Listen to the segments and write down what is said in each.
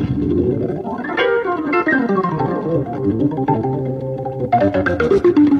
Thank you.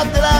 out that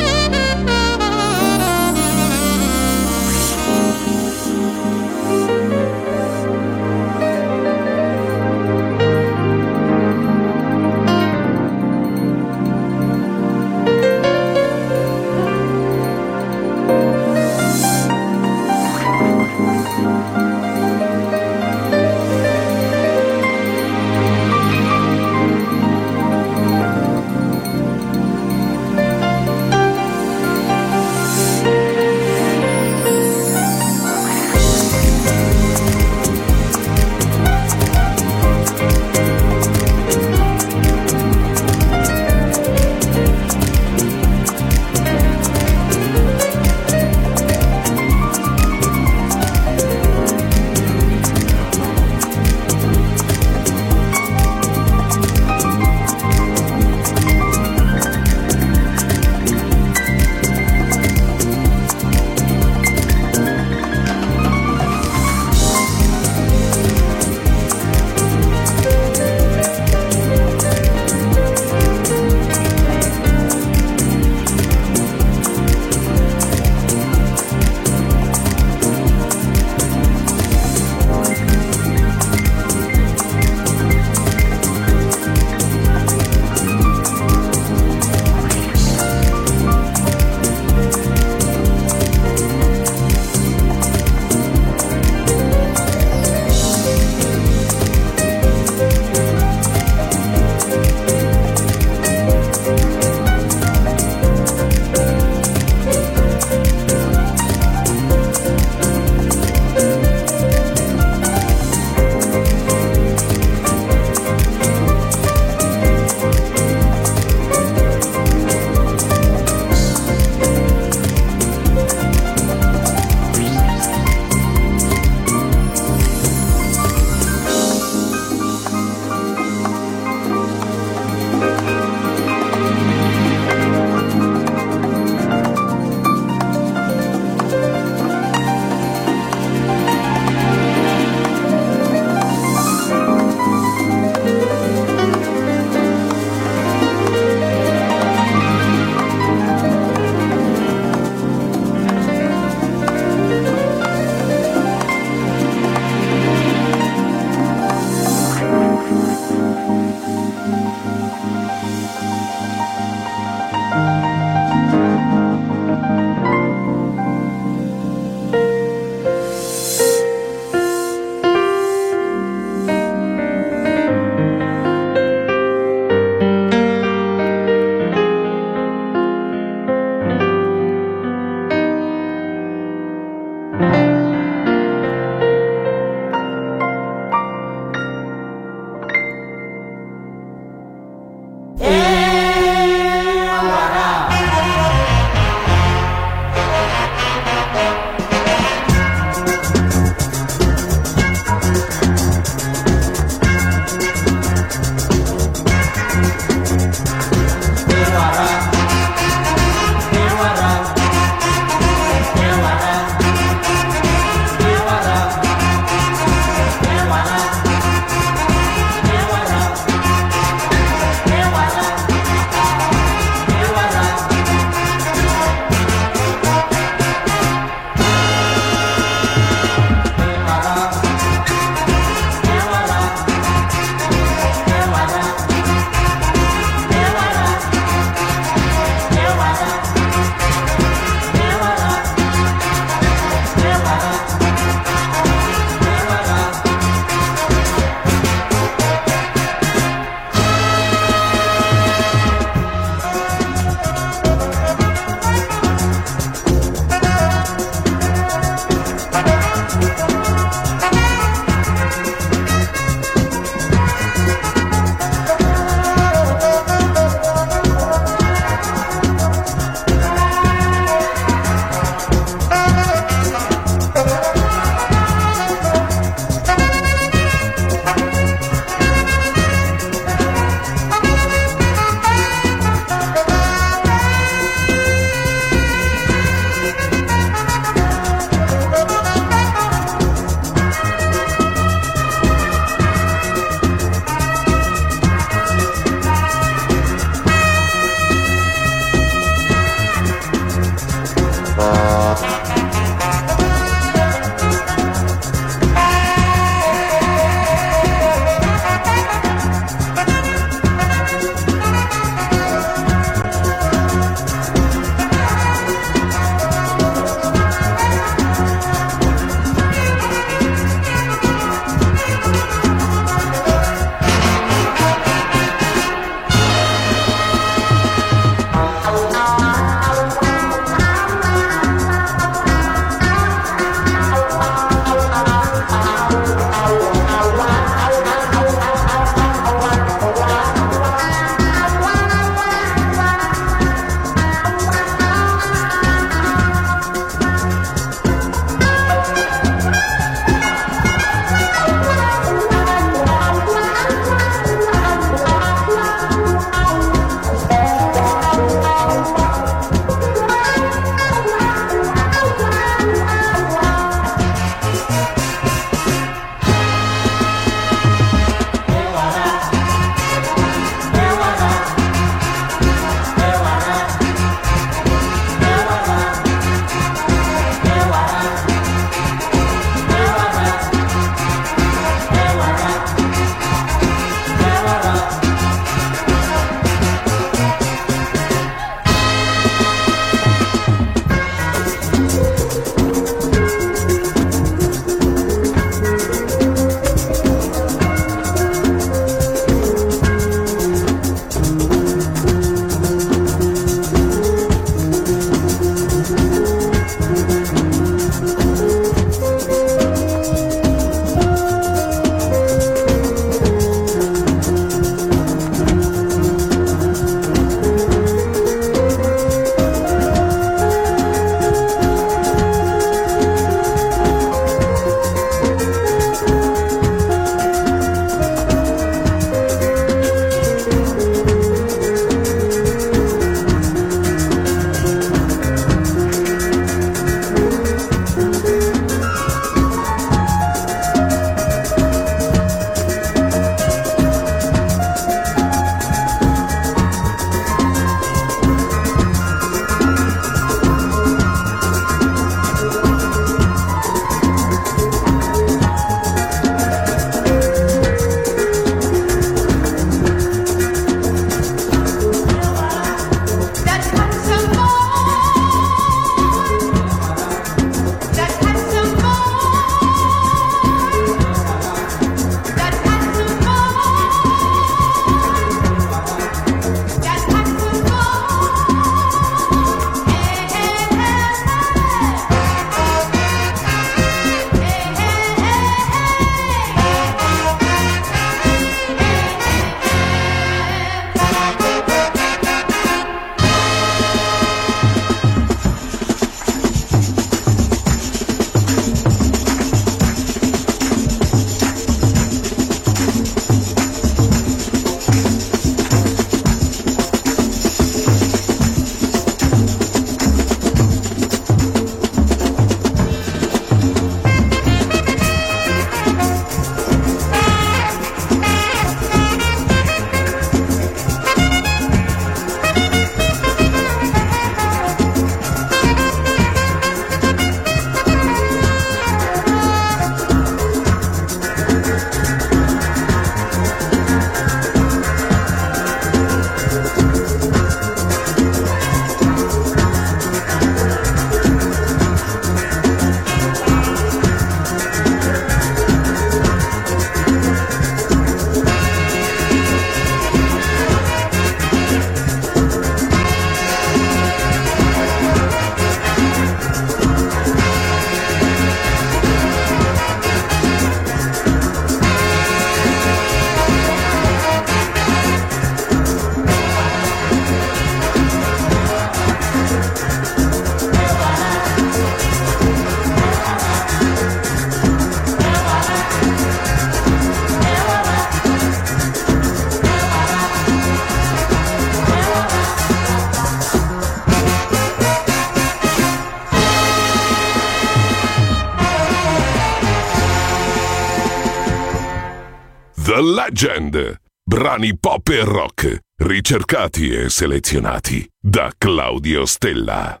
Legend. Brani pop e rock, ricercati e selezionati da Claudio Stella.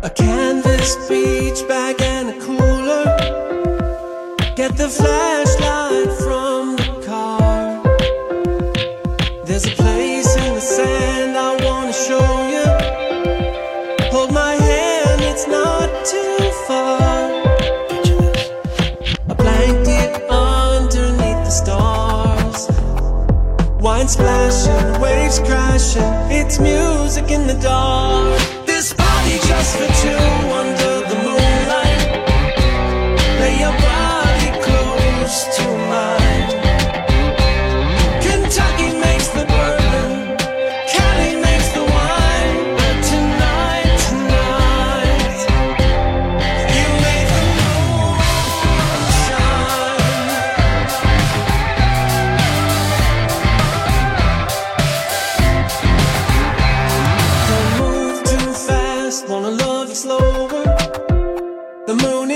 A canvas beach bag and a cooler. Get the flashlight from the car. There's a place in the sand. too far. A blanket underneath the stars. Wine splashing, waves crashing. It's music in the dark. This party just for two. Wanna love you slower. The moon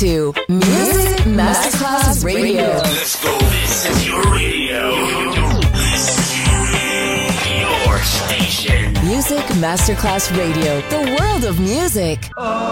to Music Masterclass Radio. Let's go. This is your radio. This is your station. Music Masterclass Radio, the world of music. Oh.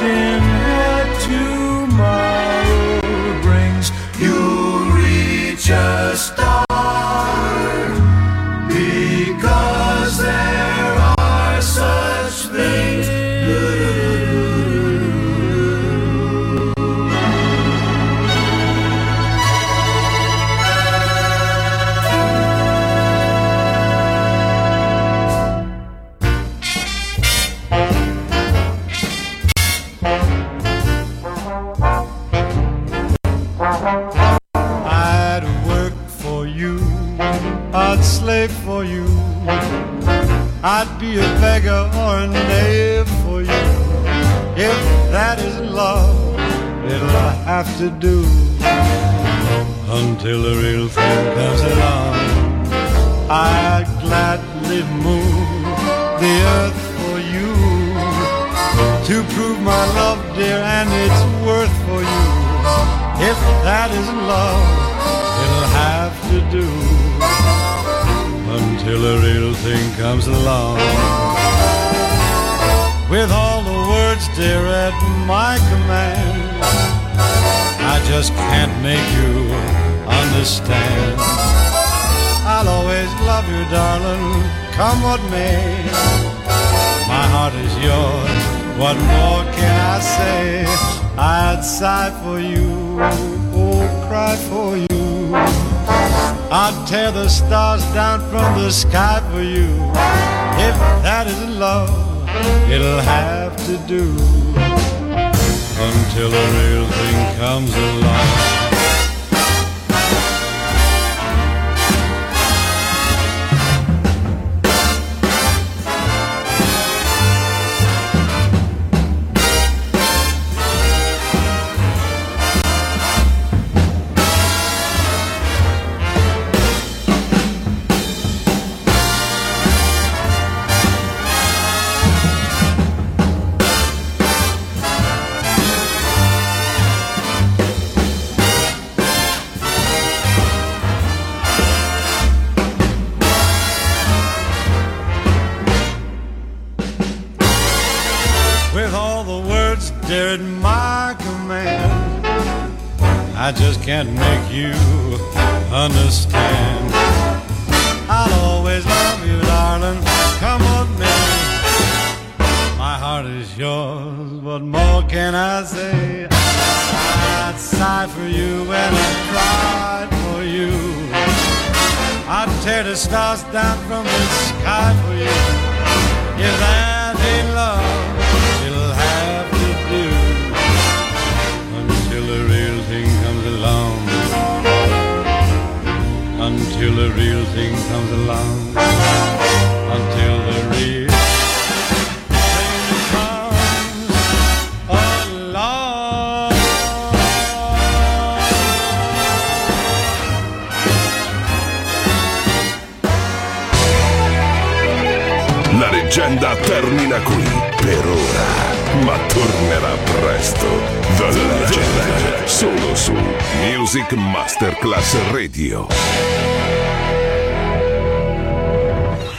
drifting